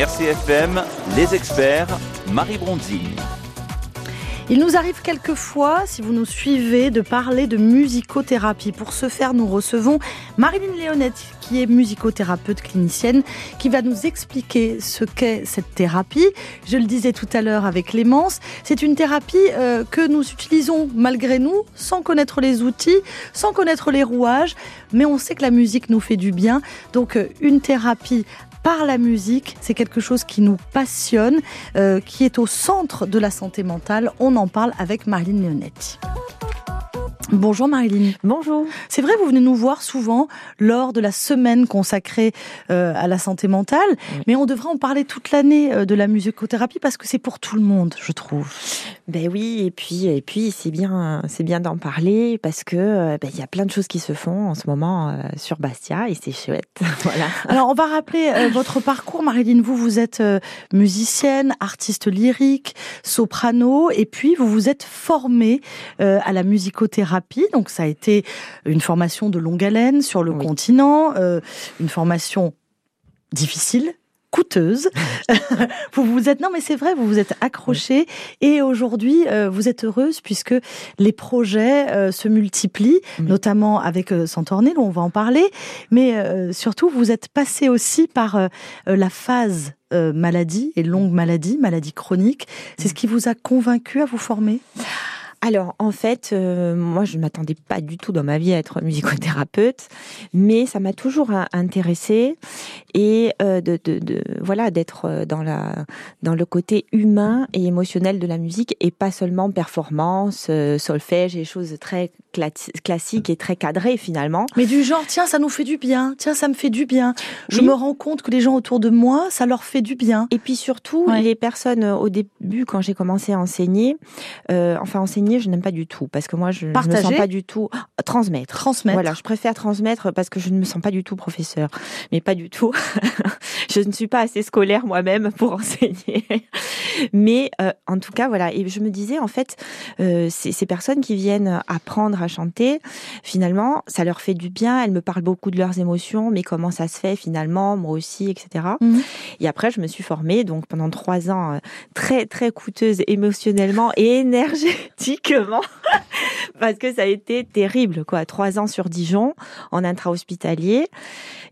RCFM, les experts, Marie Bronzini. Il nous arrive quelquefois, si vous nous suivez, de parler de musicothérapie. Pour ce faire, nous recevons Marilyn Léonette, qui est musicothérapeute clinicienne, qui va nous expliquer ce qu'est cette thérapie. Je le disais tout à l'heure avec Clémence, c'est une thérapie euh, que nous utilisons malgré nous, sans connaître les outils, sans connaître les rouages, mais on sait que la musique nous fait du bien. Donc euh, une thérapie par la musique. C'est quelque chose qui nous passionne, euh, qui est au centre de la santé mentale. On en parle avec Marilyn Leonetti. Bonjour Marilyn. Bonjour. C'est vrai, vous venez nous voir souvent lors de la semaine consacrée euh, à la santé mentale, mais on devrait en parler toute l'année euh, de la musicothérapie parce que c'est pour tout le monde, je trouve. Ben oui, et puis et puis c'est bien c'est bien d'en parler parce que euh, ben, il y a plein de choses qui se font en ce moment sur Bastia et c'est chouette. voilà. Alors on va rappeler votre parcours, Marilyn. Vous vous êtes musicienne, artiste lyrique, soprano, et puis vous vous êtes formée à la musicothérapie donc ça a été une formation de longue haleine sur le continent, euh, une formation difficile, coûteuse. vous vous êtes non mais c'est vrai, vous vous êtes accroché. Et aujourd'hui euh, vous êtes heureuse puisque les projets euh, se multiplient, notamment avec euh, Santornil, on va en parler, mais surtout vous êtes passé aussi par la phase maladie et longue maladie, maladie chronique. C'est ce qui vous a convaincu à vous former? Alors, en fait, euh, moi, je ne m'attendais pas du tout dans ma vie à être musicothérapeute, mais ça m'a toujours intéressée et euh, de, de, de, voilà d'être euh, dans la dans le côté humain et émotionnel de la musique et pas seulement performance, solfège et choses très classiques et très cadrées finalement. Mais du genre, tiens, ça nous fait du bien, tiens, ça me fait du bien. Je me rends compte que les gens autour de moi, ça leur fait du bien. Et puis surtout, les personnes au début, quand j'ai commencé à enseigner, enfin enseigner je n'aime pas du tout parce que moi, je ne me sens pas du tout transmettre. Transmettre. Voilà, je préfère transmettre parce que je ne me sens pas du tout professeur, mais pas du tout. je ne suis pas assez scolaire moi-même pour enseigner. mais euh, en tout cas, voilà. Et je me disais, en fait, euh, ces, personnes qui viennent apprendre à chanter, finalement, ça leur fait du bien. Elles me parlent beaucoup de leurs émotions, mais comment ça se fait finalement, moi aussi, etc. Mhm. Et après, je me suis formée donc pendant trois ans, euh, très très coûteuse émotionnellement et énergétique parce que ça a été terrible, quoi. Trois ans sur Dijon, en intra-hospitalier,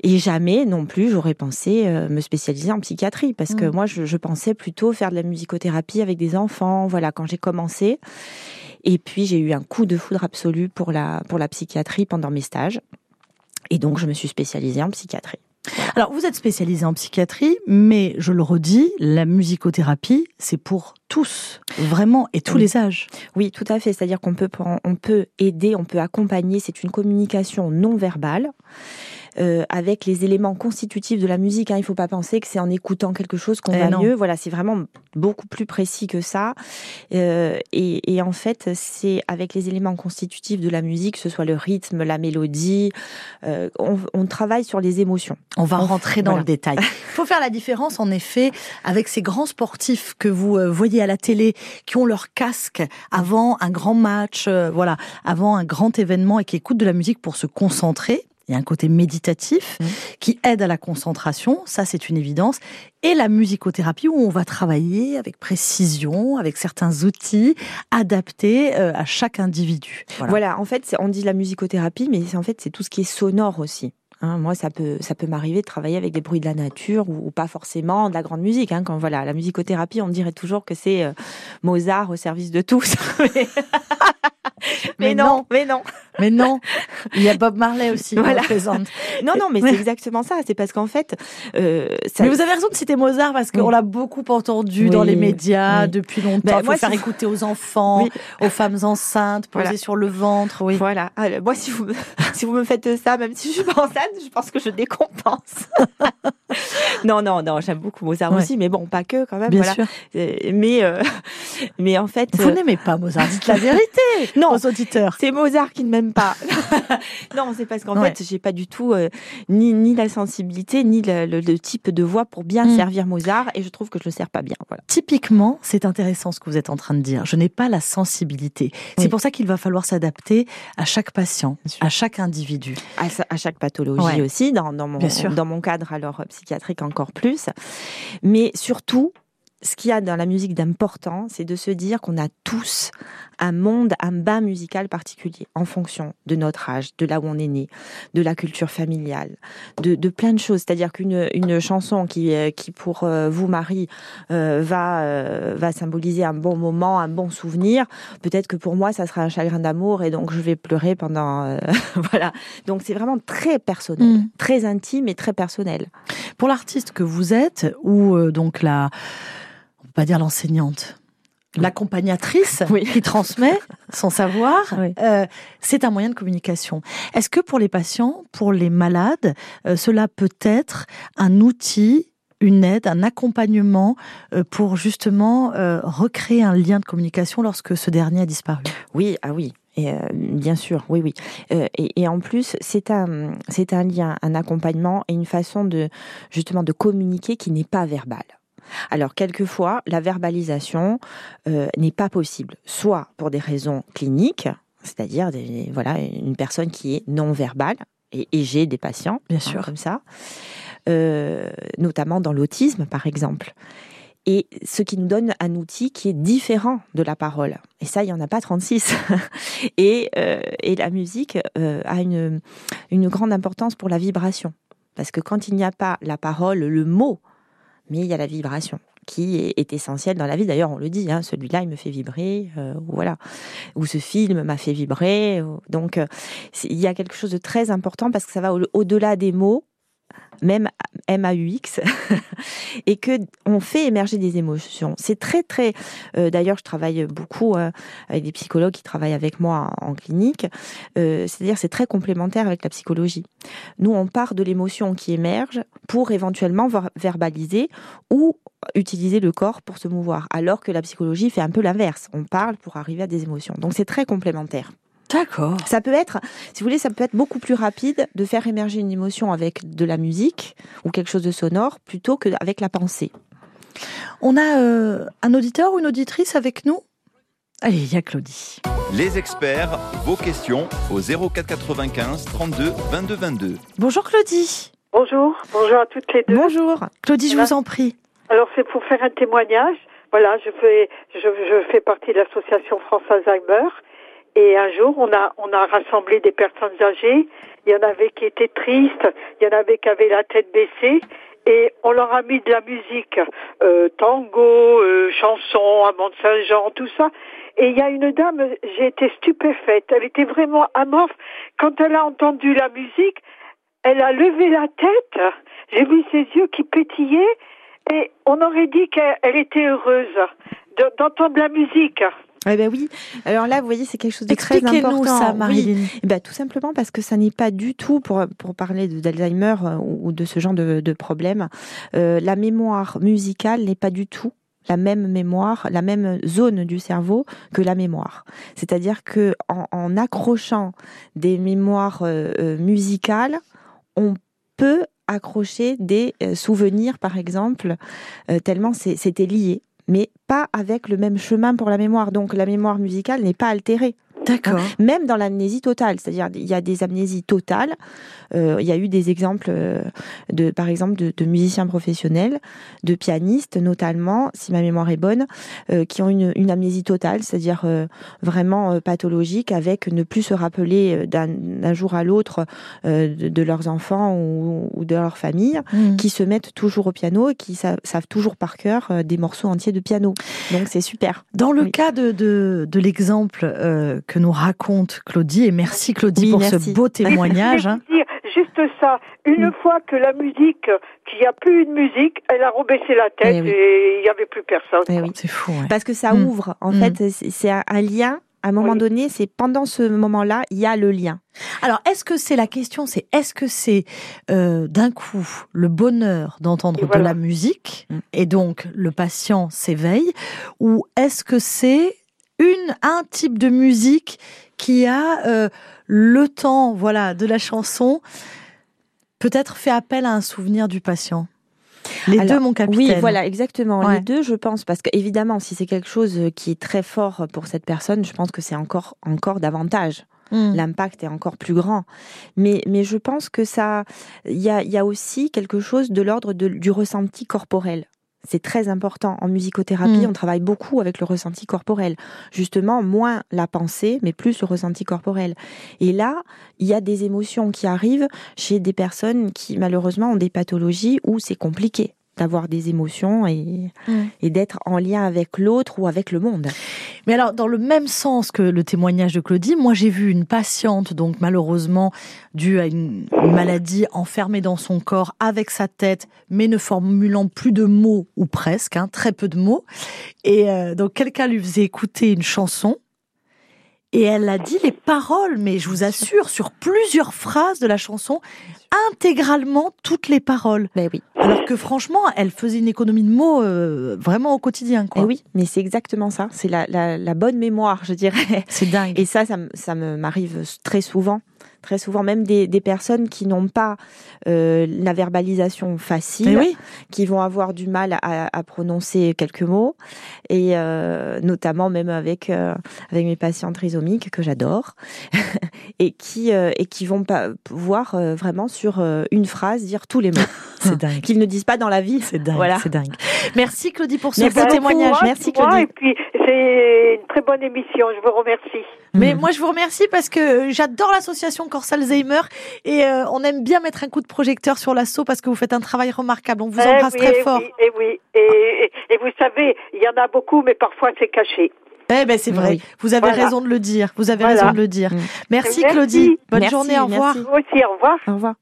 et jamais non plus j'aurais pensé euh, me spécialiser en psychiatrie, parce que mm. moi, je, pensais plutôt faire de la musicothérapie avec des enfants, voilà, quand j'ai commencé. Et puis j'ai eu un coup de foudre absolu pour la pour la psychiatrie pendant mes stages, et donc je me suis spécialisée en psychiatrie. Alors, vous êtes spécialisé en psychiatrie, mais je le redis, la musicothérapie, c'est pour tous, vraiment, et tous les âges. Oui, tout à fait. C'est-à-dire qu'on peut, on peut aider, on peut accompagner. C'est une communication non verbale. Euh, avec les éléments constitutifs de la musique. Hein. Il ne faut pas penser que c'est en écoutant quelque chose qu'on eh va mieux. Voilà, c'est vraiment beaucoup plus précis que ça. Euh, et, en fait, c'est avec les éléments constitutifs de la musique, que ce soit le rythme, la mélodie, euh, on, travaille sur les émotions. On va rentrer dans le détail. Il faut faire la différence, en effet, avec ces grands sportifs que vous voyez à la télé, qui ont leur casque avant un grand match, voilà, avant un grand événement et qui écoutent de la musique pour se concentrer il y a un côté méditatif mmh. qui aide à la concentration, ça c'est une évidence, et la musicothérapie où on va travailler avec précision, avec certains outils adaptés euh, à chaque individu. Voilà, en fait, on dit la musicothérapie, mais en fait c'est tout ce qui est sonore aussi. Hein, moi, ça peut, ça peut m'arriver de travailler avec des bruits de la nature ou, pas forcément de la grande musique. Hein, quand voilà, la musicothérapie, on dirait toujours que c'est euh, Mozart au service de tous. mais, non, mais non. Mais non. Il y a Bob Marley aussi voilà. présente. Non, non, mais c'est exactement ça. C'est parce qu'en fait, euh, ça... mais vous avez raison de citer Mozart parce qu'on l'a beaucoup entendu dans les médias depuis longtemps. Ben, Il faut faire écouter aux enfants, aux femmes enceintes, poser sur le ventre. Oui. Voilà. moi, si vous si vous me faites ça, même si je suis pas enceinte, je pense que je décompense. non, non, non. J'aime beaucoup Mozart aussi, mais bon, pas que quand même. Bien sûr. Euh, mais euh, mais en fait, vous n'aimez pas Mozart. Dites la vérité. Non, nos auditeurs. C'est Mozart qui ne m'aime pas. non, c'est parce qu'en fait, j'ai pas du tout euh, ni, ni la sensibilité, ni le, type de voix pour bien mm. servir Mozart, et je trouve que je le sers pas bien. Voilà. Typiquement, c'est intéressant ce que vous êtes en train de dire. Je n'ai pas la sensibilité. C'est pour ça qu'il va falloir s'adapter à chaque patient, à chaque individu. À, chaque pathologie aussi, dans, dans, mon, dans mon cadre alors psychiatrique encore plus. Mais surtout, ce qu'il y a dans la musique d'important, c'est de se dire qu'on a tous un monde, un bain musical particulier, en fonction de notre âge, de là où on est né, de la culture familiale, de, plein de choses. C'est-à-dire qu'une une chanson qui, euh, qui pour euh, vous, Marie, euh, va, va symboliser un bon moment, un bon souvenir, peut-être que pour moi, ça sera un chagrin d'amour et donc je vais pleurer pendant... voilà. Donc c'est vraiment très personnel, mm. très intime et très personnel. Pour l'artiste que vous êtes, ou donc la pas dire l'enseignante, l'accompagnatrice qui transmet son savoir, euh, c'est un moyen de communication. Est-ce que pour les patients, pour les malades, euh, cela peut être un outil une aide, un accompagnement euh, pour justement recréer un lien de communication lorsque ce dernier a disparu? Oui, ah oui. Et, bien sûr, oui, oui. et, et, en plus, c'est un, c'est un lien, un accompagnement et une façon de justement de communiquer qui n'est pas verbale. Alors, quelquefois, la verbalisation euh, n'est pas possible, soit pour des raisons cliniques, c'est-à-dire voilà une personne qui est non verbale, et, j'ai des patients, bien sûr, comme ça, euh, notamment dans l'autisme, par exemple. Et ce qui nous donne un outil qui est différent de la parole. Et ça, il n'y en a pas 36. et, euh, et la musique a une, une grande importance pour la vibration. Parce que quand il n'y a pas la parole, le mot, mais il y a la vibration qui est, essentielle dans la vie. D'ailleurs, on le dit, hein, celui-là, il me fait vibrer, euh, voilà, ou ce film m'a fait vibrer. Donc, euh, il y a quelque chose de très important parce que ça va au-delà des mots même MAUX, et que on fait émerger des émotions. C'est très très. Euh, d'ailleurs, je travaille beaucoup euh, avec des psychologues qui travaillent avec moi en, clinique. Euh, c'est-à-dire, c'est très complémentaire avec la psychologie. Nous, on part de l'émotion qui émerge pour éventuellement verbaliser ou utiliser le corps pour se mouvoir, alors que la psychologie fait un peu l'inverse. On parle pour arriver à des émotions. Donc, c'est très complémentaire. D'accord. Ça peut être, si vous voulez, ça peut être beaucoup plus rapide de faire émerger une émotion avec de la musique ou quelque chose de sonore plutôt qu'avec la pensée. On a euh, un auditeur ou une auditrice avec nous? Allez, il y a Claudie. Les experts, vos questions au 04 95 32 22 22. Bonjour Claudie. Bonjour, bonjour à toutes les deux. Bonjour. Claudie, je vous en prie. Alors c'est pour faire un témoignage. Voilà, je fais, je, je fais partie de l'association France Alzheimer et un jour, on a, on a rassemblé des personnes âgées. Il y en avait qui étaient tristes, il y en avait qui avaient la tête baissée. Et on leur a mis de la musique, euh, tango, euh, chansons, Amand Saint-Jean, tout ça. Et il y a une dame, j'ai été stupéfaite. Elle était vraiment amorphe. Quand elle a entendu la musique, elle a levé la tête. J'ai vu ses yeux qui pétillaient. Et on aurait dit qu'elle était heureuse d'entendre la musique. Eh ben oui. Alors là, vous voyez, c'est quelque chose de très important. ça, Marilyn. Eh ben, tout simplement parce que ça n'est pas du tout, pour, pour parler d'Alzheimer euh, ou de ce genre de, de problème, euh, la mémoire musicale n'est pas du tout la même mémoire, la même zone du cerveau que la mémoire. C'est-à-dire que en, accrochant des mémoires euh, musicales, on peut accrocher des souvenirs, par exemple, tellement c'était lié mais pas avec le même chemin pour la mémoire. Donc la mémoire musicale n'est pas altérée. D'accord. Même dans l'amnésie totale, c'est-à-dire il y a des amnésies totales. Euh, il y a eu des exemples euh, de, par exemple, de, musiciens professionnels, de pianistes notamment, si ma mémoire est bonne, euh, qui ont une, une amnésie totale, c'est-à-dire vraiment pathologique, avec ne plus se rappeler d'un jour à l'autre de, leurs enfants ou, de leur famille, mmh. qui se mettent toujours au piano et qui savent, toujours par cœur des morceaux entiers de piano. Donc c'est super. Dans le cas de, de, l'exemple que nous raconte Claudie. Et merci Claudie pour ce beau témoignage. Hein. dire juste ça. Une mm. fois que la musique, qu'il n'y a plus une musique, elle a rebaissé la tête eh et il n'y avait plus personne. Eh oui. C'est fou. Parce que ça mm. ouvre. En mm. fait, c'est un, lien à un moment donné, c'est pendant ce moment-là, il y a le lien. Alors, est-ce que c'est la question, c'est est-ce que c'est euh, d'un coup le bonheur d'entendre de la musique et donc le patient s'éveille, ou est-ce que c'est une, un type de musique qui a euh, le temps, voilà, de la chanson, peut-être fait appel à un souvenir du patient. Les deux, mon capitaine. Oui, voilà, exactement. Les deux, je pense, parce qu'évidemment, si c'est quelque chose qui est très fort pour cette personne, je pense que c'est encore, encore davantage. Hmm. L'impact est encore plus grand. Mais, mais je pense que ça, il y a, y a aussi quelque chose de l'ordre du ressenti corporel. C'est très important. En musicothérapie, hmm. on travaille beaucoup avec le ressenti corporel. Justement, moins la pensée, mais plus le ressenti corporel. Et là, il y a des émotions qui arrivent chez des personnes qui, malheureusement, ont des pathologies où c'est compliqué d'avoir des émotions et, mm. et d'être en lien avec l'autre ou avec le monde. Mais alors, dans le même sens que le témoignage de Claudie, moi j'ai vu une patiente, donc malheureusement due à une maladie enfermée dans son corps avec sa tête, mais ne formulant plus de mots ou presque, hein, très peu de mots. Et euh, donc quelqu'un lui faisait écouter une chanson et elle a dit les paroles, mais je vous assure, sur plusieurs phrases de la chanson, intégralement toutes les paroles. Mais oui. Alors que franchement, elle faisait une économie de mots euh, vraiment au quotidien. Quoi. Et oui, mais c'est exactement ça. C'est la, la, la, bonne mémoire, je dirais. C'est dingue. Et ça, ça, ça m'arrive très souvent très souvent même des, des personnes qui n'ont pas euh, la verbalisation facile, qui vont avoir du mal à, à prononcer quelques mots, et euh, notamment même avec euh, avec mes patients trisomiques que j'adore, et qui euh, et qui vont pas pouvoir euh, vraiment sur une phrase dire tous les mots. c'est dingue. Qu'ils ne disent pas dans la vie. C'est dingue. Voilà. C'est dingue. Merci Claudie pour ce beau témoignage. Merci Claudie. Et puis c'est une très bonne émission. Je vous remercie. Mais moi je vous remercie parce que j'adore l'association Corse Alzheimer et euh, on aime bien mettre un coup de projecteur sur l'assaut parce que vous faites un travail remarquable. On vous eh embrasse très eh fort. Oui, et oui. Et, et, vous savez, il y en a beaucoup, mais parfois c'est caché. Eh ben c'est vrai. Vous avez raison de le dire. Vous avez raison de le dire. Mm. Merci, Claudie. Bonne journée. Au revoir. Vous aussi. Au revoir. Au revoir.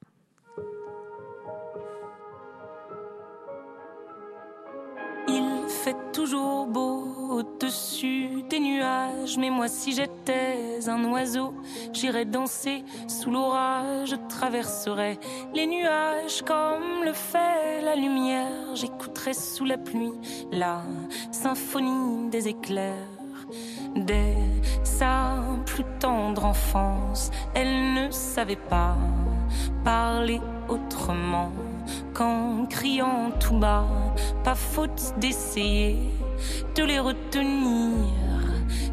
Fait toujours beau au-dessus des nuages. Mais moi, si j'étais un oiseau, j'irais danser sous l'orage. Je traverserais les nuages comme le fait la lumière. J'écouterais sous la pluie la symphonie des éclairs. Dès sa plus tendre enfance, elle ne savait pas parler autrement qu'en criant tout bas. Pas faute d'essayer de les retenir.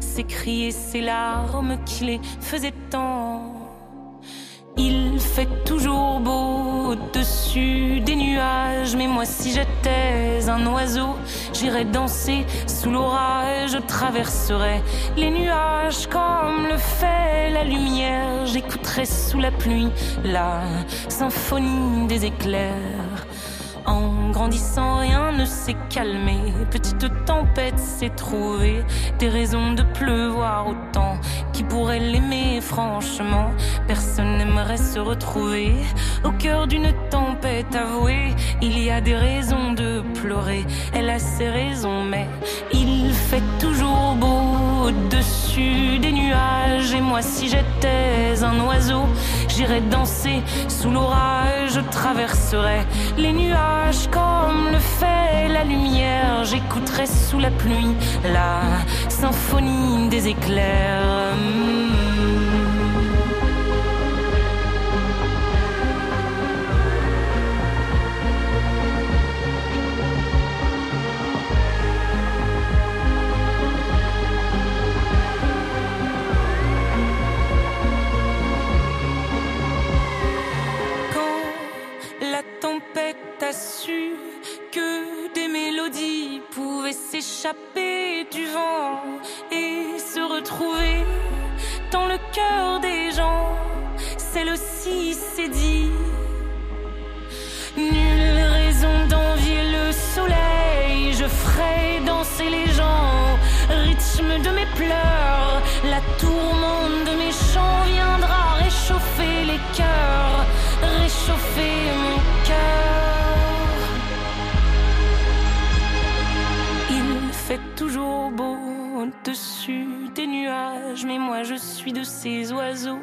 C'est crier ces larmes qui les faisaient tant. Il fait toujours beau au-dessus des nuages, mais moi si j'étais un oiseau, j'irais danser sous l'orage, je traverserais les nuages comme le fait la lumière, j'écouterais sous la pluie la symphonie des éclairs. En grandissant, rien ne s'est calmé. Petite tempête s'est trouvée. Des raisons de pleuvoir autant. Qui pourrait l'aimer, franchement Personne n'aimerait se retrouver. Au cœur d'une tempête avouée, il y a des raisons de pleurer. Elle a ses raisons, mais il fait toujours beau au-dessus des nuages. Et moi, si j'étais un oiseau, j'irais danser sous l'orage. Je traverserais les nuages comme le fait la lumière. J'écouterai sous la pluie la symphonie des éclairs. Que des mélodies pouvaient s'échapper du vent et se retrouver dans le cœur des gens. Celle aussi s'est dit. Nulle raison d'envier le soleil, je ferai danser les gens. Rythme de mes pleurs, la tourmente de mes chants viendra réchauffer les cœurs, réchauffer mon cœur. fait toujours beau au-dessus des nuages, mais moi je suis de ces oiseaux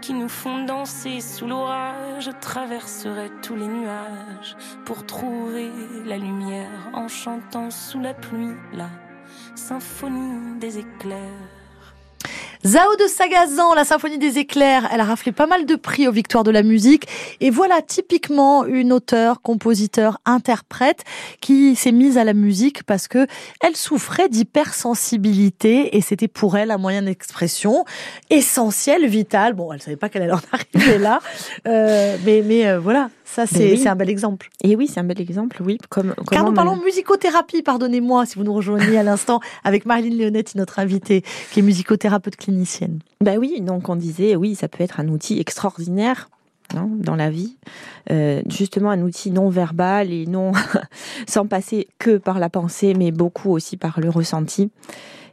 qui nous font danser sous l'orage. Je traverserai tous les nuages pour trouver la lumière en chantant sous la pluie la symphonie des éclairs. Zao de Sagazan, la symphonie des éclairs, elle a raflé pas mal de prix aux victoires de la musique. Et voilà typiquement une auteure, compositeur, interprète qui s'est mise à la musique parce que elle souffrait d'hypersensibilité et c'était pour elle un moyen d'expression essentiel, vital. Bon, elle savait pas qu'elle allait en arriver là, euh, mais mais euh, voilà, ça c'est un bel exemple. Et oui, c'est un bel exemple, oui. Comme, Car nous parlons musicothérapie, pardonnez-moi si vous nous rejoignez à l'instant avec Marilyn Leonetti, notre invitée, qui est musicothérapeute clinique bah oui, donc on disait, oui, ça peut être un outil extraordinaire hein, dans la vie, euh, justement un outil non verbal et non sans passer que par la pensée, mais beaucoup aussi par le ressenti.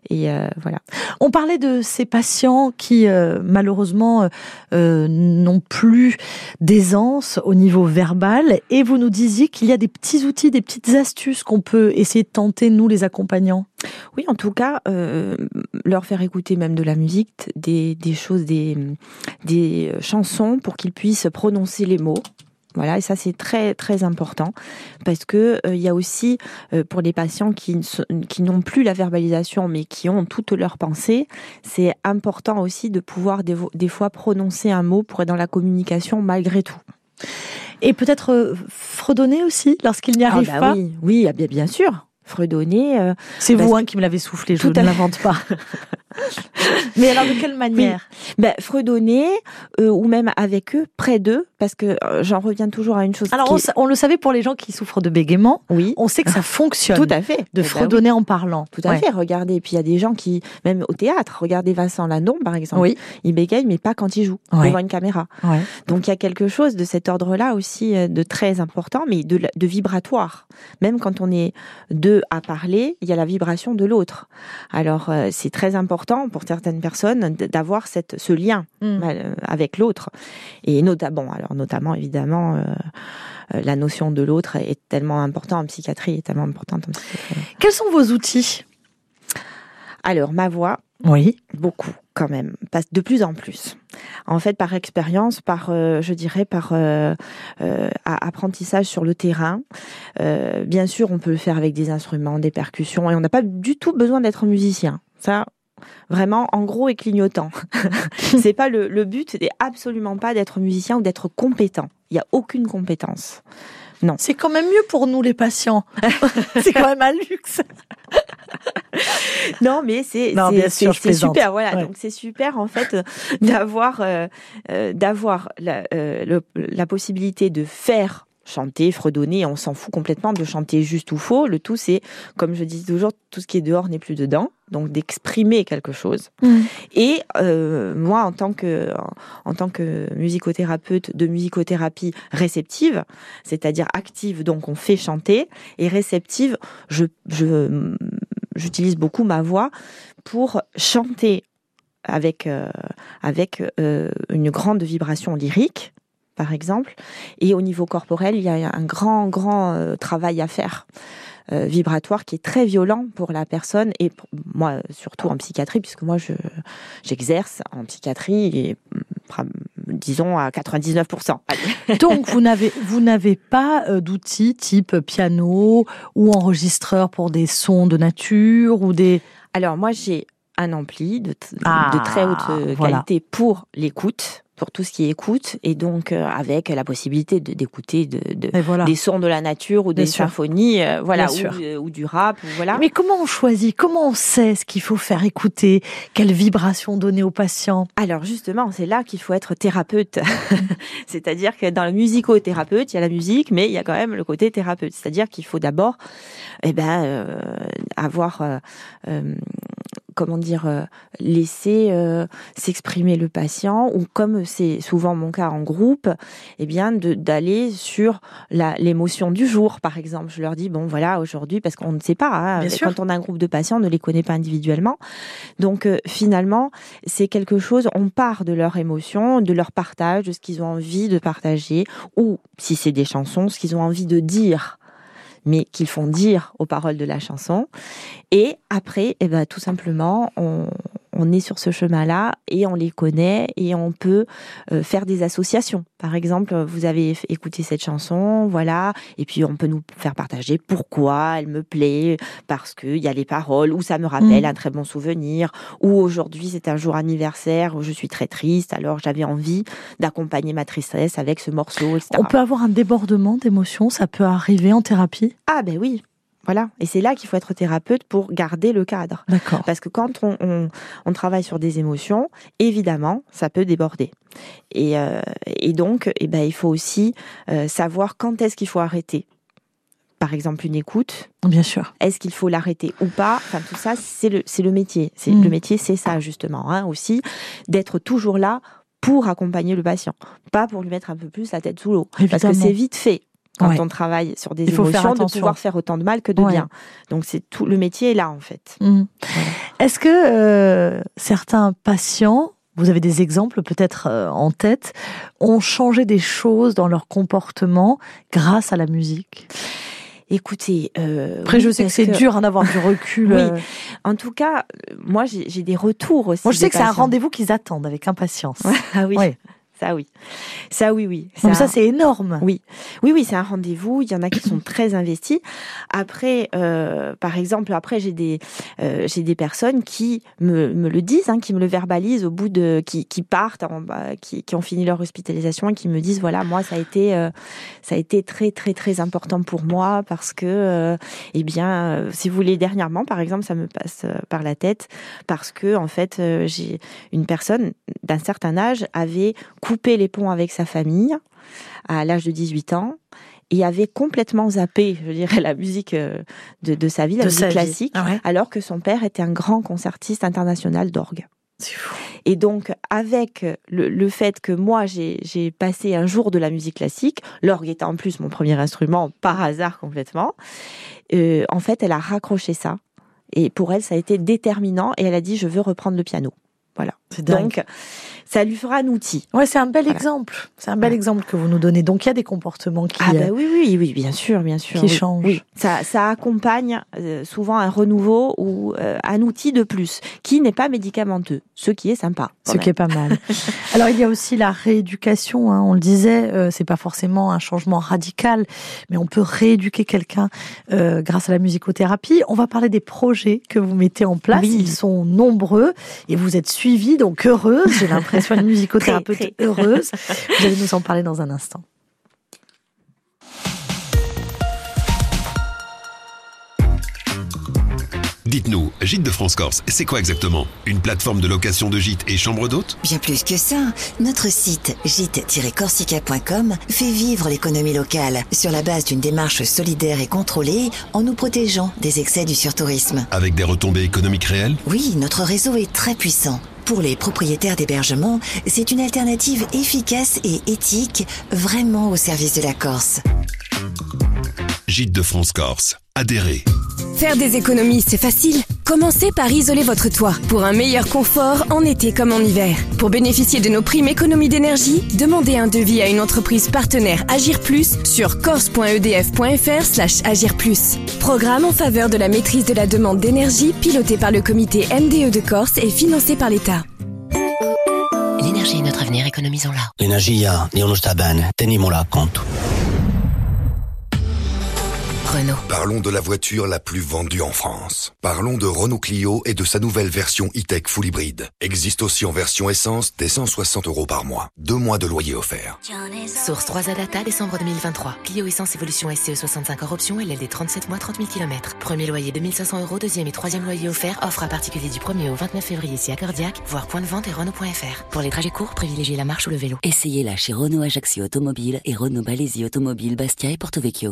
Et euh, voilà. On parlait de ces patients qui euh, malheureusement euh, n'ont plus d'aisance au niveau verbal, et vous nous disiez qu'il y a des petits outils, des petites astuces qu'on peut essayer de tenter nous les accompagnants. Oui, en tout cas, leur faire écouter même de la musique, des, des choses, des, des chansons pour qu'ils puissent prononcer les mots. Voilà, et ça c'est très très important parce que euh, il y a aussi euh, pour les patients qui qui n'ont plus la verbalisation mais qui ont toutes leurs pensées, c'est important aussi de pouvoir des, fois prononcer un mot pour être dans la communication malgré tout. Et peut-être euh, fredonner aussi lorsqu'il n'y ah arrive bah pas. Oui, oui, ah bien, bien sûr. Fredonner. c'est vous hein, qui me l'avez soufflé, je ne l'invente pas. Mais alors de quelle manière? Ben, Fredonner, euh, ou même avec eux, près d'eux, parce que euh, j'en reviens toujours à une chose. Alors on, le savait pour les gens qui souffrent de bégaiement. Oui. On sait que ça fonctionne. Tout à fait. De eh ben fredonner en parlant. Tout à fait. Regardez, et puis il y a des gens qui, même au théâtre, regardez Vincent Landon par exemple. Oui. Il bégaye, mais pas quand il joue devant une caméra. Donc il y a quelque chose de cet ordre-là aussi euh, de très important, mais de, de vibratoire. Même quand on est deux à parler, il y a la vibration de l'autre. Alors c'est très important pour certaines personnes d'avoir cette ce lien mm. euh, avec l'autre et notamment alors notamment évidemment euh, euh, la notion de l'autre est tellement importante en psychiatrie est tellement importante en psychiatrie. Quels sont vos outils? Alors ma voix oui. Beaucoup, quand même. De plus en plus. En fait, par expérience, par, je dirais, par apprentissage sur le terrain. bien sûr, on peut le faire avec des instruments, des percussions, et on n'a pas du tout besoin d'être musicien. Ça, vraiment en gros et clignotant. c'est pas le, le but, n'est absolument pas d'être musicien ou d'être compétent. Il y a aucune compétence. Non. C'est quand même mieux pour nous les patients. c'est quand même un luxe. non, mais c'est c'est super. Voilà, donc c'est super en fait d'avoir euh, euh, d'avoir la, euh, la possibilité de faire chanter, fredonner, on s'en fout complètement de chanter juste ou faux. Le tout, c'est, comme je dis toujours, tout ce qui est dehors n'est plus dedans. Donc d'exprimer quelque chose. Mm. Et euh, moi, en tant que en tant que musicothérapeute de musicothérapie réceptive, c'est-à-dire active, donc on fait chanter, et réceptive, je j'utilise beaucoup ma voix pour chanter avec euh, avec euh, une grande vibration lyrique par exemple. Et au niveau corporel, il y a un grand, grand euh, travail à faire. Euh, vibratoire qui est très violent pour la personne et pour moi surtout en psychiatrie puisque moi je j'exerce en psychiatrie et disons à 99%. Donc vous n'avez vous n'avez pas euh, d'outils type piano ou enregistreur pour des sons de nature ou des Alors moi j'ai un ampli de, de très haute ah, qualité pour l'écoute pour tout ce qui écoute et donc euh, avec la possibilité d'écouter de, des sons de la nature ou des symphonies euh, voilà euh, ou, du rap voilà. Mais comment on choisit comment on sait ce qu'il faut faire écouter? Quelle vibration donner aux patients? Alors justement c'est là qu'il faut être thérapeute. C'est-à-dire que dans le musicothérapeute il y a la musique mais il y a quand même le côté thérapeute. C'est-à-dire qu'il faut d'abord eh ben avoir comment dire, euh, laisser euh, s'exprimer le patient ou comme c'est souvent mon cas en groupe, eh bien d'aller sur l'émotion du jour, par exemple. Je leur dis bon voilà aujourd'hui parce qu'on ne sait pas hein, quand on a un groupe de patients, on ne les connaît pas individuellement. Donc euh, finalement c'est quelque chose. On part de leur émotion, de leur partage, de ce qu'ils ont envie de partager ou si c'est des chansons, ce qu'ils ont envie de dire mais qu'ils font dire aux paroles de la chanson. Et après, eh ben, tout simplement, on, on est sur ce chemin-là et on les connaît et on peut euh, faire des associations. Par exemple, vous avez écouté cette chanson, voilà, et puis on peut nous faire partager pourquoi elle me plaît, parce qu'il y a les paroles, ou ça me rappelle mm. un très bon souvenir, ou aujourd'hui c'est un jour anniversaire où je suis très triste, alors j'avais envie d'accompagner ma tristesse avec ce morceau, etc. On peut avoir un débordement d'émotions, ça peut arriver en thérapie? Ah ben oui, voilà. Et c'est là qu'il faut être thérapeute pour garder le cadre. D'accord. Parce que quand on, on, travaille sur des émotions, évidemment, ça peut déborder. Et, euh, et donc, eh ben, il faut aussi euh, savoir quand est-ce qu'il faut arrêter. Par exemple, une écoute. Bien sûr. Est-ce qu'il faut l'arrêter ou pas? Enfin, tout ça, c'est le, c'est le métier. C'est, Le mm. métier, c'est ça, justement, hein, aussi, d'être toujours là pour accompagner le patient, pas pour lui mettre un peu plus la tête sous l'eau. Parce que c'est vite fait quand on travaille sur des Il faut émotions, de pouvoir faire autant de mal que de bien. Donc c'est tout le métier est là en fait. Mmh. Est-ce que euh, certains patients vous avez des exemples peut-être euh, en tête, ont changé des choses dans leur comportement grâce à la musique? Écoutez, euh, après je sais que c'est dur hein, d'avoir du recul. oui. En tout cas, moi j'ai des retours aussi. Moi je sais que c'est un rendez-vous qu'ils attendent avec impatience. ah oui. Ça oui. Ça oui, oui. Ça, ça c'est énorme. Oui, oui, oui, c'est un rendez-vous. Il y en a qui sont très investis. Après, euh, par exemple, après j'ai des euh, j'ai des personnes qui me, me le disent, hein, qui me le verbalisent au bout de qui, qui partent, bah, qui, qui ont fini leur hospitalisation et qui me disent voilà moi ça a été euh, ça a été très très très important pour moi parce que eh bien si vous voulez dernièrement par exemple ça me passe par la tête parce que en fait j'ai une personne d'un certain âge avait coupé les ponts avec sa famille à l'âge de 18 ans et avait complètement zappé, je dirais, la musique euh, de, sa vie, la musique classique, ah alors que son père était un grand concertiste international d'orgue. Et donc, avec le, fait que moi, j'ai passé un jour de la musique classique, l'orgue était en plus mon premier instrument, par hasard complètement, euh, en fait, elle a raccroché ça. Et pour elle, ça a été déterminant. Et elle a dit, je veux reprendre le piano. Voilà. Donc, ça lui fera un outil. Ouais, c'est un bel exemple. C'est un bel exemple que vous nous donnez. Donc, il y a des comportements qui. Ah bah oui, oui, oui, bien sûr, bien sûr. Qui changent. Oui. Ça, ça accompagne euh, souvent un renouveau ou euh, un outil de plus qui n'est pas médicamenteux, ce qui est sympa. Ce qui est pas mal. Alors, il y a aussi la rééducation. Hein, on le disait, euh, c'est pas forcément un changement radical, mais on peut rééduquer quelqu'un grâce à la musicothérapie. On va parler des projets que vous mettez en place. Ils sont nombreux et vous êtes suivis, donc heureuse. J'ai l'impression une musicothérapeute heureuse. Vous allez nous en parler dans un instant. Dites-nous, Gîte de France-Corse, c'est quoi exactement? Une plateforme de location de gîtes et chambres d'hôtes? Bien plus que ça. Notre site gîte-corsica.com fait vivre l'économie locale sur la base d'une démarche solidaire et contrôlée en nous protégeant des excès du surtourisme. Avec des retombées économiques réelles? Oui, notre réseau est très puissant. Pour les propriétaires d'hébergement, c'est une alternative efficace et éthique, vraiment au service de la Corse. Gîte de France Corse. Adhérez. Faire des économies, c'est facile. Commencez par isoler votre toit pour un meilleur confort en été comme en hiver. Pour bénéficier de nos primes économies d'énergie, demandez un devis à une entreprise partenaire Agir Plus sur corse.edf.fr slash Agir Plus. Programme en faveur de la maîtrise de la demande d'énergie piloté par le comité MDE de Corse et financé par l'État. L'énergie est notre avenir, économisons-la. L'énergie, ni on tenimos-la Parlons de la voiture la plus vendue en France. Parlons de Renault Clio et de sa nouvelle version e-tech full hybride. Existe aussi en version essence dès 160 euros par mois. Deux mois de loyer offert. Source 3 Adata, décembre 2023. Clio essence évolution SCE 65 hors option, LLD 37 mois, 30 000 km. Premier loyer 2500 euros, deuxième et troisième loyer offert. Offre à particulier du 1er au 29 février si accordiaque. Voir point de vente et Renault.fr. Pour les trajets courts, privilégiez la marche ou le vélo. Essayez-la chez Renault Ajaccio Automobile et Renault Balesi Automobile Bastia et Porto Vecchio.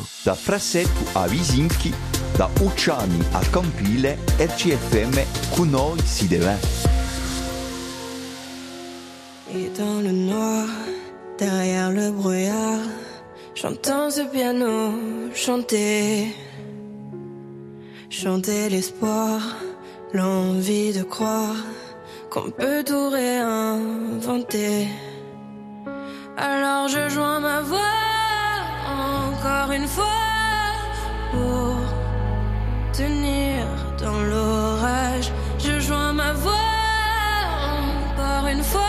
A Visinchi, da Ucciani a Campile, RCFM, con noi. Et dans le noir, derrière le brouillard, j'entends ce piano chanter. Chanter l'espoir, l'envie de croire qu'on peut tout réinventer. Alors je joins ma voix encore une fois pour tenir dans l'orage. Je joins ma voix encore une fois.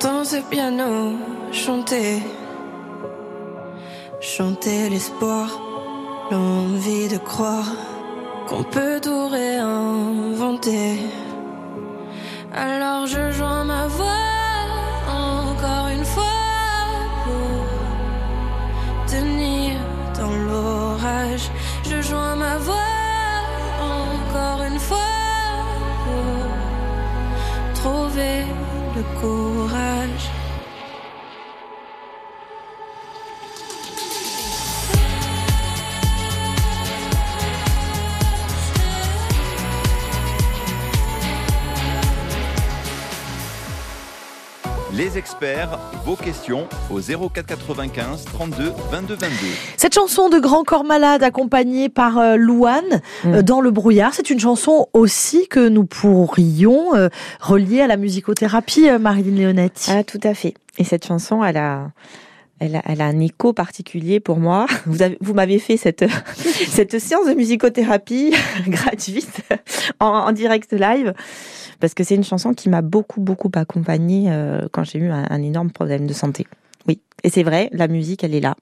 j'entends ce piano chanter. Chanter l'espoir, l'envie de croire qu'on peut tout réinventer. Alors je joins ma voix encore une fois pour tenir dans l'orage. Je joins ma voix encore une fois pour trouver le courage. Les experts, vos questions au 04 95 32 22 22. Cette chanson de Grand Corps Malade accompagnée par euh, Louane euh, dans le brouillard, c'est une chanson aussi que nous pourrions euh, relier à la musicothérapie, euh, Marilyn Léonetti. Ah, tout à fait. Et cette chanson, elle a, elle a, un écho particulier pour moi. Vous, avez, vous m'avez fait cette, cette séance de musicothérapie gratuite en, en direct live parce que c'est une chanson qui m'a beaucoup, beaucoup accompagnée euh, quand j'ai eu un énorme problème de santé. Oui. Et c'est vrai, la musique, elle est là.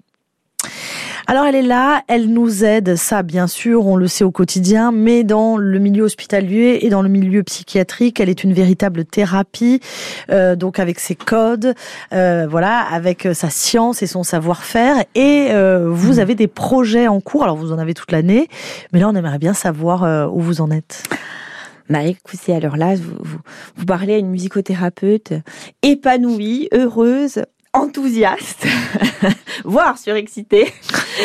Alors elle est là, elle nous aide, ça bien sûr, on le sait au quotidien, mais dans le milieu hospitalier et dans le milieu psychiatrique, elle est une véritable thérapie, euh, donc avec ses codes, euh, voilà, avec sa science et son savoir-faire. Et euh, vous avez des projets en cours, alors vous en avez toute l'année, mais là on aimerait bien savoir euh, où vous en êtes. Bah écoutez, alors là, vous, vous, vous parlez à une musicothérapeute épanouie, heureuse, enthousiaste, voire surexcitée.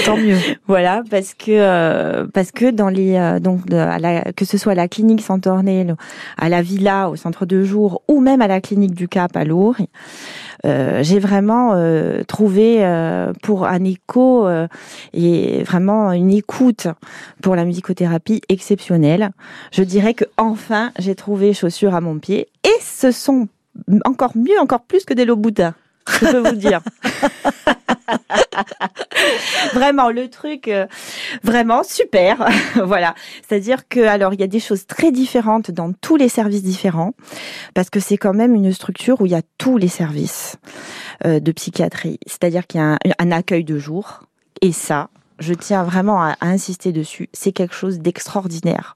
Tant mieux. voilà, parce que euh, parce que dans les euh, donc de- à la, que ce soit à la clinique Santornel, à la villa, au centre de jour, ou même à la clinique du Cap à Lourdes, euh, j'ai vraiment euh, trouvé euh, pour un écho euh, et vraiment une écoute pour la musicothérapie exceptionnelle. Je dirais que enfin j'ai trouvé chaussures à mon pied et ce sont encore mieux, encore plus que des Louboutin. Je peux vous dire. vraiment le truc euh, vraiment super. Voilà. C'est-à-dire que alors il y a des choses très différentes dans tous les services différents parce que c'est quand même une structure où il y a tous les services euh, de psychiatrie. C'est-à-dire qu'il y a un, un accueil de jour. Et ça je tiens vraiment à, insister dessus. C'est quelque chose d'extraordinaire.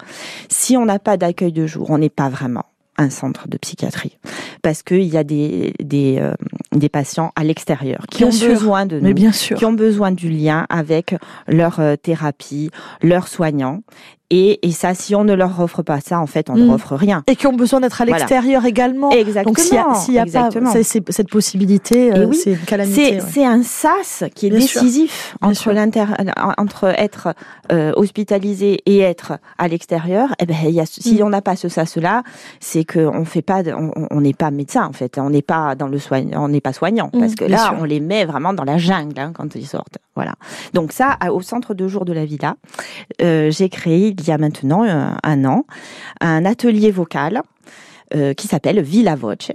Si on n'a pas d'accueil de jour on n'est pas vraiment un centre de psychiatrie. Parce qu'il y a des des, euh, des patients à l'extérieur qui Bien ont sûr. besoin de nous, bien sûr. qui ont besoin du lien avec leur euh, thérapie, leurs soignants Et, et ça, si on ne leur offre pas ça, en fait, on ne Mm. leur offre rien. Et qui ont besoin d'être à Voilà. l'extérieur également. Exactement. Donc s'il y a, s'il y a pas cette possibilité, euh, oui, c'est une calamité. C'est ouais. un sas qui est Bien décisif entre, entre être euh, hospitalisé et être à l'extérieur. Eh ben, y a, si Mm. on n'a pas ce sas-là, c'est qu'on fait pas, de- on on n'est pas médecin en fait. On n'est pas dans le soigne, on n'est pas soignant Mm, parce que là, on les met vraiment dans la jungle hein, quand ils sortent. Voilà. Donc ça, au centre de jour de la villa, euh, j'ai créé il y a maintenant euh, un an un atelier vocal euh, qui s'appelle Villa Voce.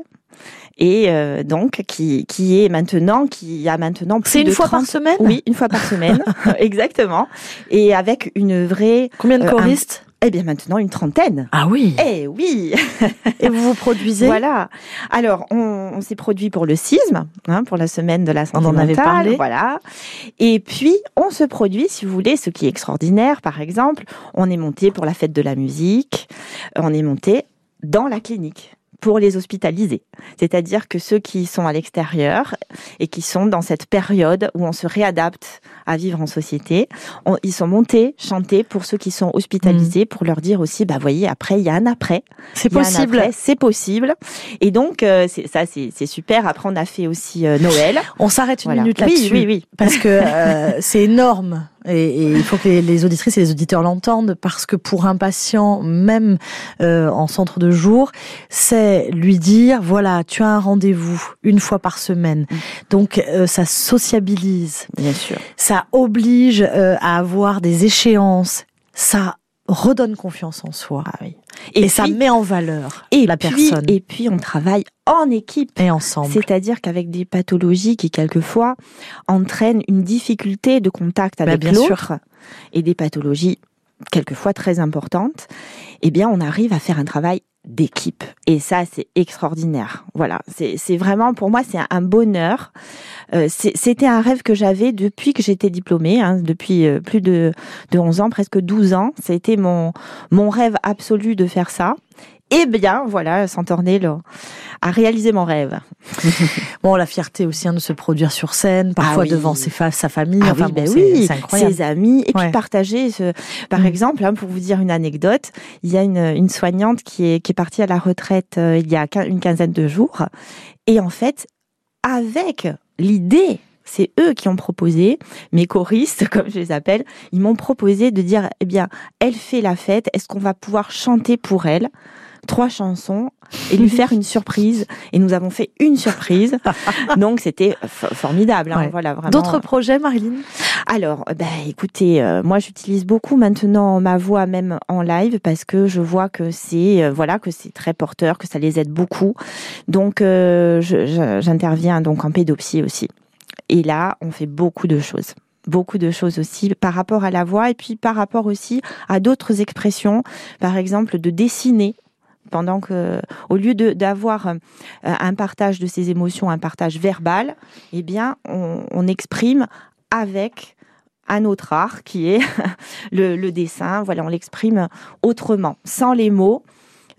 Et euh, donc qui qui est maintenant qui a maintenant plus C'est une de fois par 30 semaine? Oui, une fois par semaine, exactement. Et avec une vraie Combien de choristes? Eh bien maintenant une trentaine. Ah oui. Eh oui. Et vous vous produisez Voilà. Alors, on, on s'est produit pour le sisme, hein, pour la semaine de la santé On en avait parlé. Voilà. Et puis, on se produit, si vous voulez, ce qui est extraordinaire, par exemple, on est monté pour la fête de la musique, on est monté dans la clinique pour les hospitaliser. C'est-à-dire que ceux qui sont à l'extérieur et qui sont dans cette période où on se réadapte à vivre en société, on- ils sont montés chanter pour ceux qui sont hospitalisés pour leur dire aussi, bah voyez, après il y a un après. C'est possible. C'est possible. Et donc euh, ça, c'est super. Après on a fait aussi euh, Noël. On s'arrête une Voilà. minute Oui, là-dessus. oui, oui. Parce que euh, c'est énorme. Et, et il faut que les, les auditrices et les auditeurs l'entendent parce que pour un patient, même euh, en centre de jour, c'est lui dire voilà, tu as un rendez-vous une fois par semaine. Donc euh, ça sociabilise. Bien sûr. Ça oblige euh, à avoir des échéances. Ça redonne confiance en soi. Et, ça puis- met en valeur Et la puis, personne. Et puis on travaille en équipe. Et ensemble. C'est-à-dire qu'avec des pathologies qui quelquefois entraînent une difficulté de contact Bah, avec bien l'autre et des pathologies quelquefois très importantes, eh bien on arrive à faire un travail d'équipe. Et ça, c'est extraordinaire. Voilà, c'est vraiment, pour moi, c'est un bonheur. Euh, C'était un rêve que j'avais depuis que j'étais diplômée, hein, depuis euh, plus de, de 11 ans, presque 12 ans. C'était mon, mon rêve absolu de faire ça. Eh bien, voilà, Santornel a réalisé mon rêve. Bon, la fierté aussi hein, de se produire sur scène, parfois Ah oui. devant ses fa- sa famille. Ah enfin, oui, bon, ben oui, ses amis, et Ouais. puis partager. Ce... Par Mm. exemple, hein, pour vous dire une anecdote, il y a une, une soignante qui est, qui est partie à la retraite euh, il y a une quinzaine de jours, et en fait, avec l'idée, c'est eux qui ont proposé, mes choristes, comme je les appelle, ils m'ont proposé de dire, eh bien, elle fait la fête, est-ce qu'on va pouvoir chanter pour elle? Trois chansons et lui faire une surprise. Et nous avons fait une surprise. Donc c'était formidable hein, Ouais. voilà vraiment D'autres projets, Marilyn? Alors, ben, écoutez, euh, moi j'utilise beaucoup maintenant ma voix même en live parce que je vois que c'est euh, voilà que c'est très porteur, que ça les aide beaucoup. Donc, euh, j'interviens donc en pédopsie aussi. Et là, on fait beaucoup de choses. Beaucoup de choses aussi par rapport à la voix et puis par rapport aussi à d'autres expressions, par exemple de dessiner pendant que, au lieu d'avoir euh, un partage de ses émotions, un partage verbal, eh on, exprime avec un autre art qui est le, le dessin. Voilà, on l'exprime autrement, sans les mots,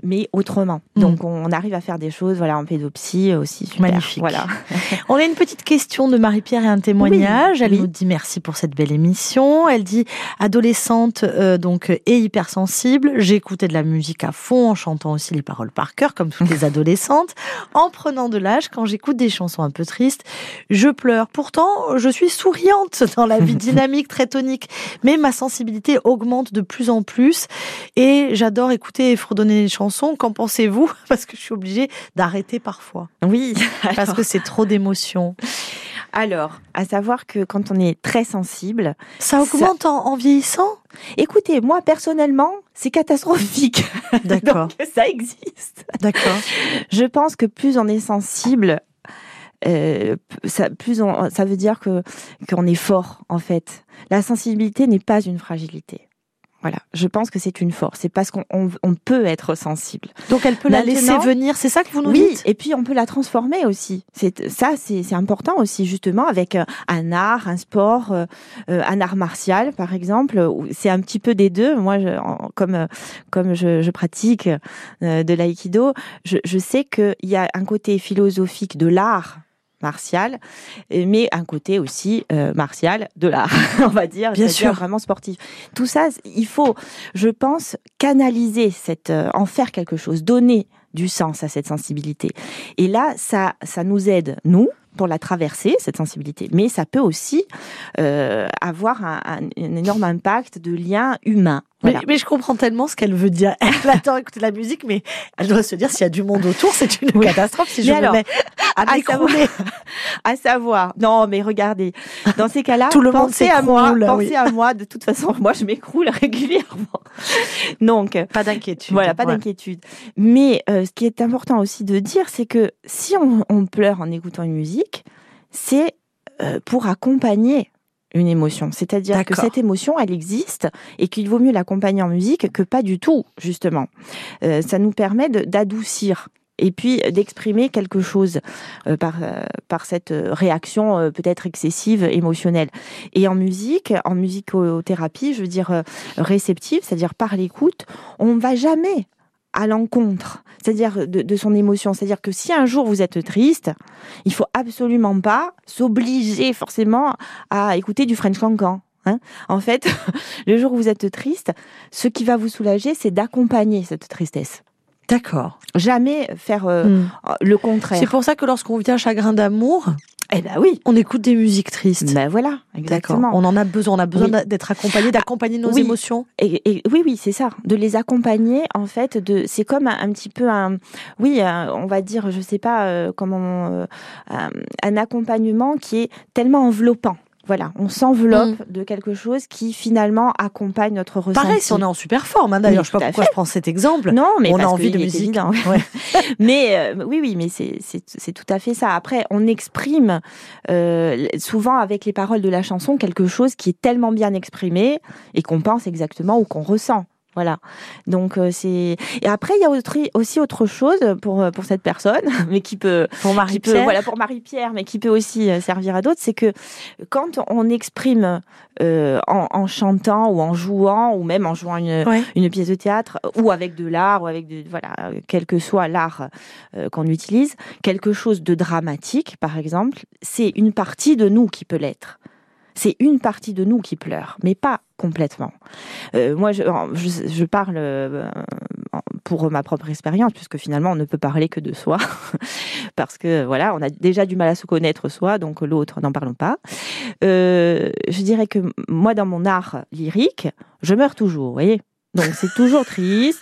mais autrement. Mm. Donc, on arrive à faire des choses, voilà, en pédopsie aussi. Super. Magnifique. Voilà. On a une petite question de Marie-Pierre et un témoignage. Oui, Elle oui. nous dit merci pour cette belle émission. Elle dit adolescente euh, donc et hypersensible, j'écoutais de la musique à fond en chantant aussi les paroles par cœur comme toutes les adolescentes. En prenant de l'âge, quand j'écoute des chansons un peu tristes, je pleure. Pourtant, je suis souriante dans la vie dynamique, très tonique, mais ma sensibilité augmente de plus en plus et j'adore écouter et fredonner les chansons. Qu'en pensez-vous Parce que je suis obligée d'arrêter parfois. Oui. Parce que c'est trop d'émotions. Alors, à savoir que quand on est très sensible, Ça augmente en, en vieillissant? Écoutez, moi personnellement, c'est catastrophique. D'accord. Ça existe. D'accord. Je pense que plus on est sensible, euh, ça, plus on, ça veut dire que qu'on est fort en fait. La sensibilité n'est pas une fragilité. Voilà, je pense que c'est une force. C'est parce qu'on on, on peut être sensible. Donc elle peut la laisser venir, c'est ça que vous nous oui, dites? Et puis on peut la transformer aussi. C'est ça, c'est c'est important aussi justement avec euh, un art, un sport, euh, euh, un art martial par exemple. où C'est un petit peu des deux. Moi, je, comme euh, comme je, je pratique euh, de l'aïkido, je, je sais qu'il y a un côté philosophique de l'art martial, mais un côté aussi euh, martial de l'art, on va dire, Bien sûr. vraiment sportif. Tout ça, il faut, je pense, canaliser cette, euh, en faire quelque chose, donner du sens à cette sensibilité. Et là, ça, ça nous aide, nous, pour la traverser, cette sensibilité. Mais ça peut aussi euh, avoir un, un- un énorme impact de lien humain. Voilà. Mais, mais je comprends tellement ce qu'elle veut dire. Elle adore écouter la musique, mais elle doit se dire s'il y a du monde autour, c'est une catastrophe si je Mais me alors, mets à à savoir, m'écrouler. à savoir, non, mais regardez, dans ces cas-là, Tout le monde pensez à moi, pensez oui. à moi. De toute façon, moi, je m'écroule régulièrement. Donc, Pas d'inquiétude. voilà, pas Ouais. d'inquiétude. Mais euh, ce qui est important aussi de dire, c'est que si on, on pleure en écoutant une musique, c'est euh, pour accompagner une émotion. C'est-à-dire que cette émotion, elle existe et qu'il vaut mieux l'accompagner en musique que pas du tout, justement. Euh, ça nous permet d'adoucir et puis d'exprimer quelque chose euh, par, euh, par cette réaction euh, peut-être excessive émotionnelle. Et en musique, en musicothérapie, je veux dire réceptive, c'est-à-dire par l'écoute, on ne va jamais à l'encontre, c'est-à-dire de, de son émotion. C'est-à-dire que si un jour vous êtes triste, il faut absolument pas s'obliger forcément à écouter du French Cancan. Hein en fait, le jour où vous êtes triste, ce qui va vous soulager, c'est d'accompagner cette tristesse. D'accord. Jamais faire euh, Hmm. le contraire. C'est pour ça que lorsqu'on vit un chagrin d'amour, Eh ben oui. on écoute des musiques tristes. Ben voilà, exactement. On en a besoin. On a besoin Oui. d'être accompagné, d'accompagner nos Oui. émotions. Et, et- oui, oui, c'est ça, de les accompagner en fait. De, c'est comme un, un petit peu un, oui, un- on va dire, je sais pas euh, comment, euh, un, un accompagnement qui est tellement enveloppant. Voilà, on s'enveloppe de quelque chose qui finalement accompagne notre ressenti. Mm. Pareil, si on est en super forme. hein, D'ailleurs, Oui, je sais pas pourquoi fait. je prends cet exemple. Non, mais on a envie de musique. évident. Ouais. mais euh, oui, oui, mais c'est c'est c'est tout à fait ça. Après, on exprime euh, souvent avec les paroles de la chanson quelque chose qui est tellement bien exprimé et qu'on pense exactement ou qu'on ressent. Voilà. Donc euh, c'est et après il y a autre- aussi autre chose pour euh, pour cette personne, mais qui peut Pour qui peut Marie-Pierre. voilà pour Marie-Pierre, mais qui peut aussi euh, servir à d'autres, c'est que quand on exprime euh, en, en chantant ou en jouant ou même en jouant une Ouais. une pièce de théâtre ou avec de l'art ou avec de voilà quel que soit l'art euh, qu'on utilise quelque chose de dramatique par exemple c'est une partie de nous qui peut l'être c'est une partie de nous qui pleure mais pas complètement. Euh, moi je, je, parle euh, pour ma propre expérience puisque finalement on ne peut parler que de soi. Parce que voilà on a déjà du mal à se connaître soi donc l'autre n'en parlons pas. Euh, je dirais que moi dans mon art lyrique je meurs toujours vous voyez? Donc c'est toujours triste.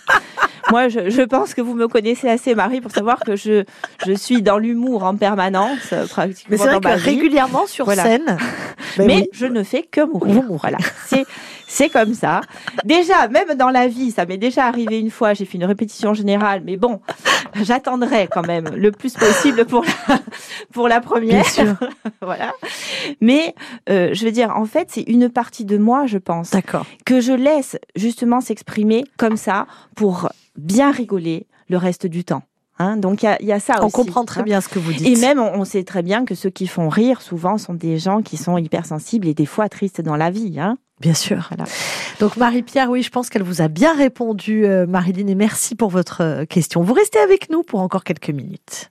Moi, je, je pense que vous me connaissez assez, Marie, pour savoir que je, je suis dans l'humour en permanence, euh, pratiquement Mais c'est vrai dans ma que vie. régulièrement sur Voilà. scène, Mais ben oui. je ne fais que mourir. Voilà. C'est, c'est comme ça. Déjà, même dans la vie, ça m'est déjà arrivé une fois, j'ai fait une répétition générale, mais bon, j'attendrai quand même le plus possible pour la, pour la première. Bien sûr. voilà. Mais, euh, je veux dire, en fait, c'est une partie de moi, je pense, D'accord. que je laisse justement s'exprimer comme ça pour bien rigoler le reste du temps. Hein Donc il y a, il y a ça On aussi, comprend très hein. bien ce que vous dites. Et même, on, on sait très bien que ceux qui font rire, souvent, sont des gens qui sont hypersensibles et des fois tristes dans la vie. Hein Bien sûr. Voilà. Donc Marie-Pierre, oui, je pense qu'elle vous a bien répondu, euh, Marilyn, et merci pour votre euh, question. Vous restez avec nous pour encore quelques minutes.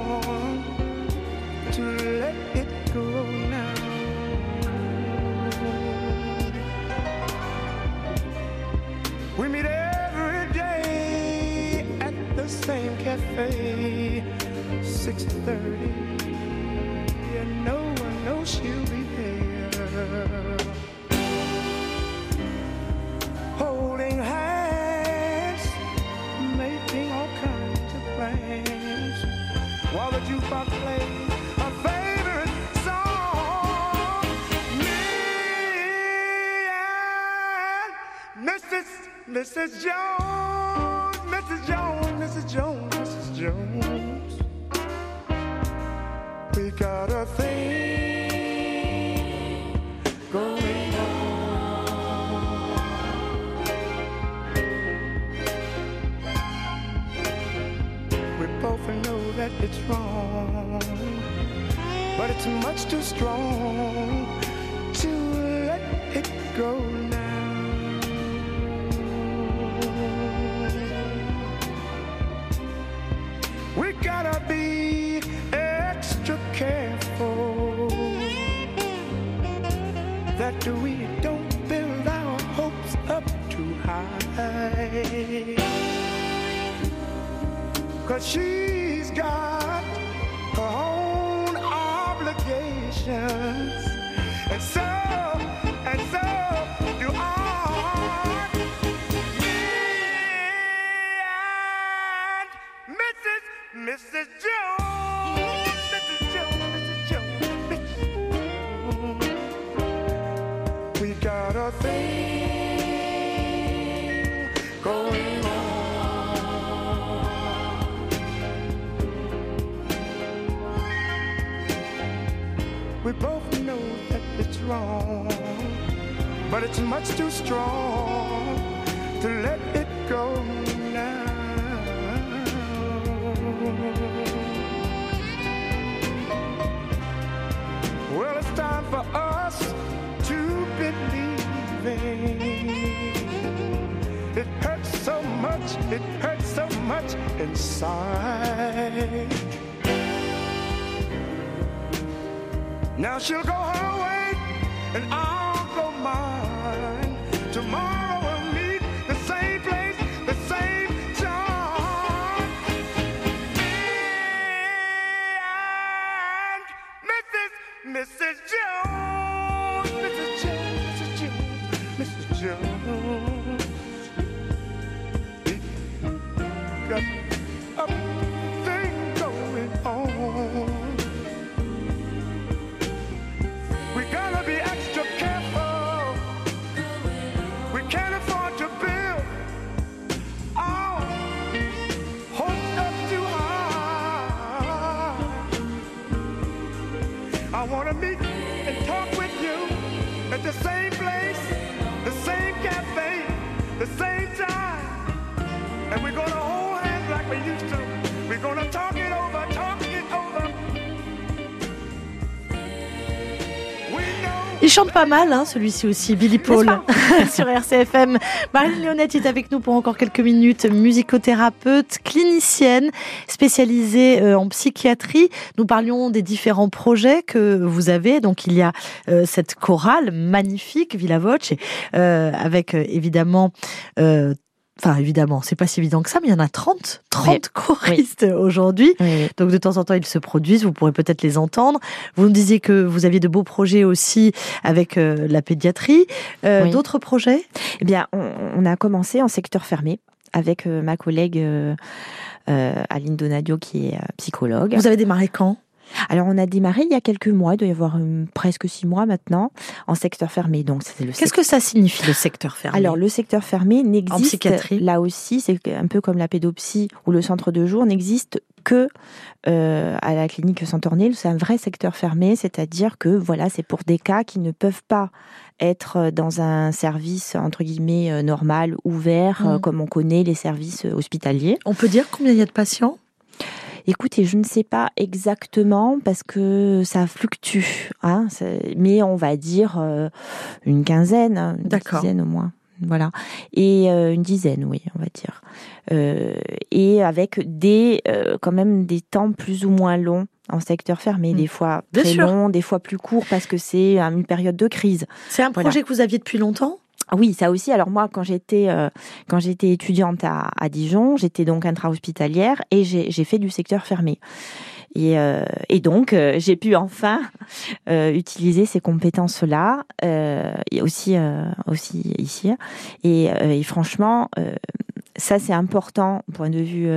both know that it's wrong, but it's much too strong to let it go Cause she's got her own obligations. And so, and so do I. Me and Mrs. Mrs. Jones, it's wrong, but it's much too strong to let it go now. Well, it's time for us to believe It hurts so much, it hurts so much inside. Now she'll go way, and I chante pas mal, hein, celui-ci aussi, Billy Paul, sur RCFM. Marine Léonette est avec nous pour encore quelques minutes, musicothérapeute, clinicienne, spécialisée euh, en psychiatrie. Nous parlions des différents projets que vous avez. Donc, il y a euh, cette chorale magnifique, Villa Voce, euh, avec euh, évidemment... Euh, Enfin, évidemment, c'est pas si évident que ça, mais il y en a 30, 30 Oui. choristes aujourd'hui. Oui. Donc, de temps en temps, ils se produisent. Vous pourrez peut-être les entendre. Vous me disiez que vous aviez de beaux projets aussi avec euh, la pédiatrie. Euh. D'autres projets? Eh bien, on, on a commencé en secteur fermé avec euh, ma collègue Aline Donadio qui est psychologue. Vous avez démarré quand? Alors, on a démarré il y a quelques mois, il doit y avoir euh, presque six mois maintenant, en secteur fermé. Donc, c'est le Qu'est-ce que ça signifie le secteur fermé? Alors, le secteur fermé n'existe psychiatrie? là aussi, c'est un peu comme la pédopsie ou le centre de jour, n'existe que euh, à la clinique Santornil. C'est un vrai secteur fermé, c'est-à-dire que voilà, c'est pour des cas qui ne peuvent pas être dans un service entre guillemets euh, normal, ouvert, euh, Mm. comme on connaît les services euh, hospitaliers. On peut dire combien il y a de patients? Écoutez, je ne sais pas exactement parce que ça fluctue, hein, mais on va dire euh, une quinzaine, hein, une dizaine au moins. Voilà. Et euh, une dizaine, oui, on va dire. Euh, et avec des, quand même des temps plus ou moins longs en secteur fermé, des fois. Bien très sûr. longs, des fois plus courts parce que c'est une période de crise. C'est un Voilà. projet que vous aviez depuis longtemps? Oui, ça aussi. Alors moi, quand j'étais euh, quand j'étais étudiante à, Dijon, j'étais donc intra-hospitalière et j'ai fait du secteur fermé. Et, euh, et donc, euh, j'ai pu enfin utiliser ces compétences-là, aussi, aussi ici. Et, franchement, ça c'est important, point de vue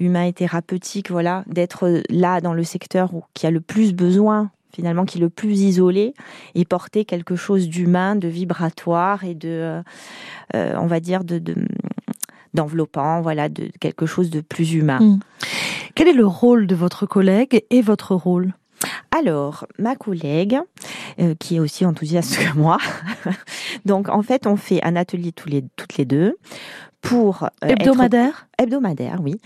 humain et thérapeutique, voilà, d'être là dans le secteur où, qui a le plus besoin finalement qui est le plus isolé et porter quelque chose d'humain, de vibratoire et de, euh, euh, on va dire, de, de d'enveloppant, voilà, de quelque chose de plus humain. Mm. Quel est le rôle de votre collègue et votre rôle? Alors, ma collègue, euh, qui est aussi enthousiaste que moi, donc en fait, on fait un atelier tous les, toutes les deux pour euh, hebdomadaire être, hebdomadaire? Oui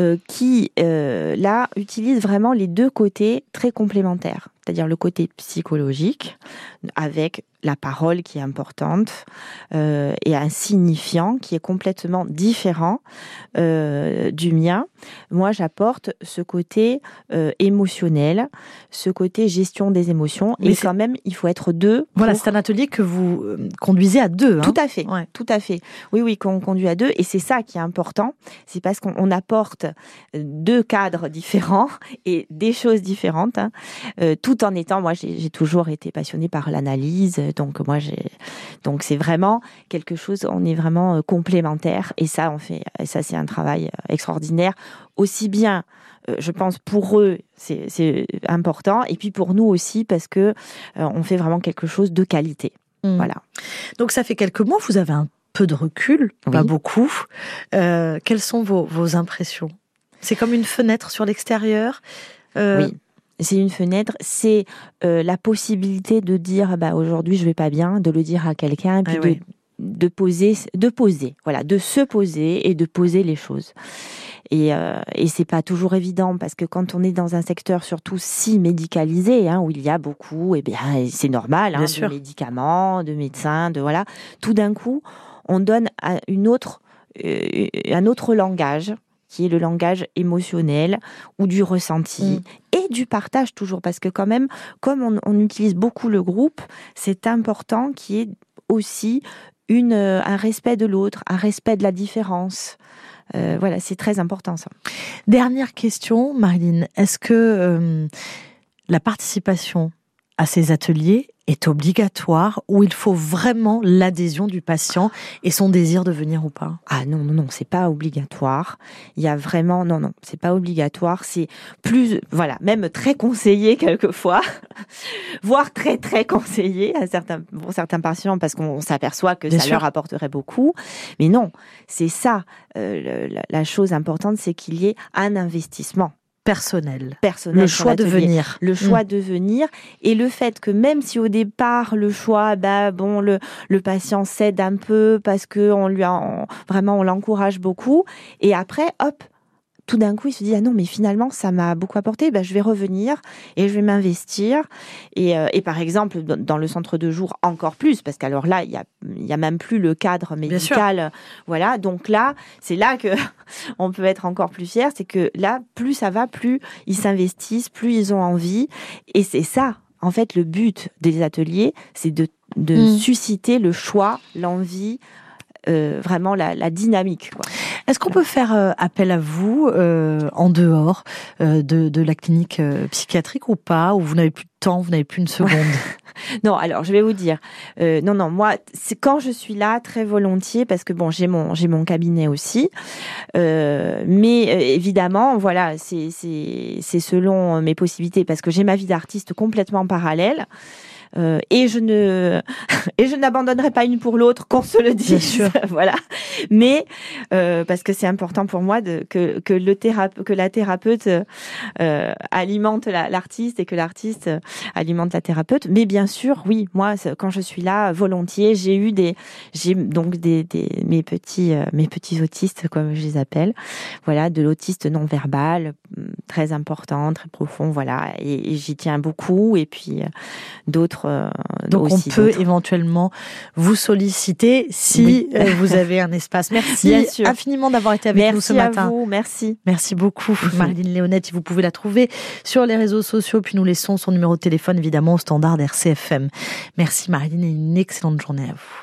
euh, qui euh, là utilise vraiment les deux côtés très complémentaires c'est-à-dire le côté psychologique avec la parole qui est importante et un signifiant qui est complètement différent du mien. Moi, j'apporte ce côté émotionnel, ce côté gestion des émotions. Mais et quand même, il faut être deux. Voilà, pour- c'est un atelier que vous euh, conduisez à deux. hein. tout à fait, tout à fait. Oui, oui, qu'on conduit à deux, et c'est ça qui est important. C'est parce qu'on on apporte deux cadres différents et des choses différentes, hein, euh, tout en étant. Moi, j'ai toujours été passionnée par l'analyse, donc moi, j'ai. Donc c'est vraiment quelque chose. On est vraiment euh, complémentaires, et ça, on fait. Ça, c'est un travail euh, extraordinaire, aussi bien. Euh, Je pense pour eux, c'est important, et puis pour nous aussi parce que euh, on fait vraiment quelque chose de qualité. Mm. Voilà. Donc ça fait quelques mois, vous avez un peu de recul, pas beaucoup. Euh, quelles sont vos, vos impressions? C'est comme une fenêtre sur l'extérieur. Euh, Oui. C'est une fenêtre, c'est euh, la possibilité de dire bah aujourd'hui je vais pas bien, de le dire à quelqu'un, puis Ah de, oui. De poser, de poser, voilà, de se poser et de poser les choses. Et, euh, et c'est pas toujours évident parce que quand on est dans un secteur surtout si médicalisé, hein, où il y a beaucoup, et bien c'est normal, hein, Bien de sûr. médicaments, de médecins, de voilà, tout d'un coup on donne à une autre, euh, un autre langage qui est le langage émotionnel ou du ressenti et du partage toujours parce que quand même comme on, on utilise beaucoup le groupe c'est important qu'il y ait aussi une, euh, un respect de l'autre un respect de la différence Euh, voilà c'est très important ça Dernière question, Marilyn. Est-ce que euh, la participation à ces ateliers est obligatoire ou il faut vraiment l'adhésion du patient et son désir de venir ou pas? Ah non, non, non, c'est pas obligatoire. Il y a vraiment, non, non, c'est pas obligatoire. C'est plus, voilà, même très conseillé quelquefois, voire très, très conseillé à certains, pour certains patients parce qu'on s'aperçoit que Bien ça sûr. leur apporterait beaucoup. Mais non, c'est ça, euh, la chose importante, c'est qu'il y ait un investissement personnel. personnel Le choix de venir. le choix Mm. de venir et le fait que même si au départ le choix bah bon le le patient cède un peu parce que on lui en, vraiment on l'encourage beaucoup et après hop tout d'un coup, il se dit ah non mais finalement ça m'a beaucoup apporté, bah, je vais revenir et je vais m'investir. Et, euh, et par exemple dans le centre de jour encore plus parce qu'alors là il y a il y a même plus le cadre médical voilà. Donc là c'est là que on peut être encore plus fier c'est que là plus ça va plus ils s'investissent plus ils ont envie. Et c'est ça en fait le but des ateliers c'est de de Mm. susciter le choix l'envie euh, vraiment la, la dynamique quoi. Est-ce qu'on peut faire euh, appel à vous euh, en dehors euh, de, de la clinique psychiatrique ou pas Ou vous n'avez plus de temps, vous n'avez plus une seconde? Non, alors je vais vous dire, euh, non, non, moi, c'est quand je suis là, très volontiers, parce que bon, j'ai mon, j'ai mon cabinet aussi, Euh, mais euh, évidemment, voilà, c'est, c'est, c'est selon mes possibilités, parce que j'ai ma vie d'artiste complètement parallèle. Euh, et je ne et je n'abandonnerai pas une pour l'autre qu'on se le dise. voilà. Mais euh, parce que c'est important pour moi de, que que le thérape, que la thérapeute euh, alimente la- l'artiste et que l'artiste euh, alimente la thérapeute. Mais bien sûr oui moi quand je suis là volontiers j'ai eu des j'ai donc des, des mes petits mes petits autistes comme je les appelle. Voilà de l'autiste non verbal hum, très important très profond voilà. Et, et j'y tiens beaucoup. Et puis euh, d'autres euh, Donc aussi on peut éventuellement vous solliciter si Oui. euh, vous avez un espace. Merci Bien sûr. infiniment d'avoir été avec merci nous ce à matin. vous merci Merci beaucoup, Marilyn Léonette. Vous pouvez la trouver sur les réseaux sociaux, puis nous laissons son numéro de téléphone évidemment au standard RCFM. Merci Marilyn et une excellente journée à vous.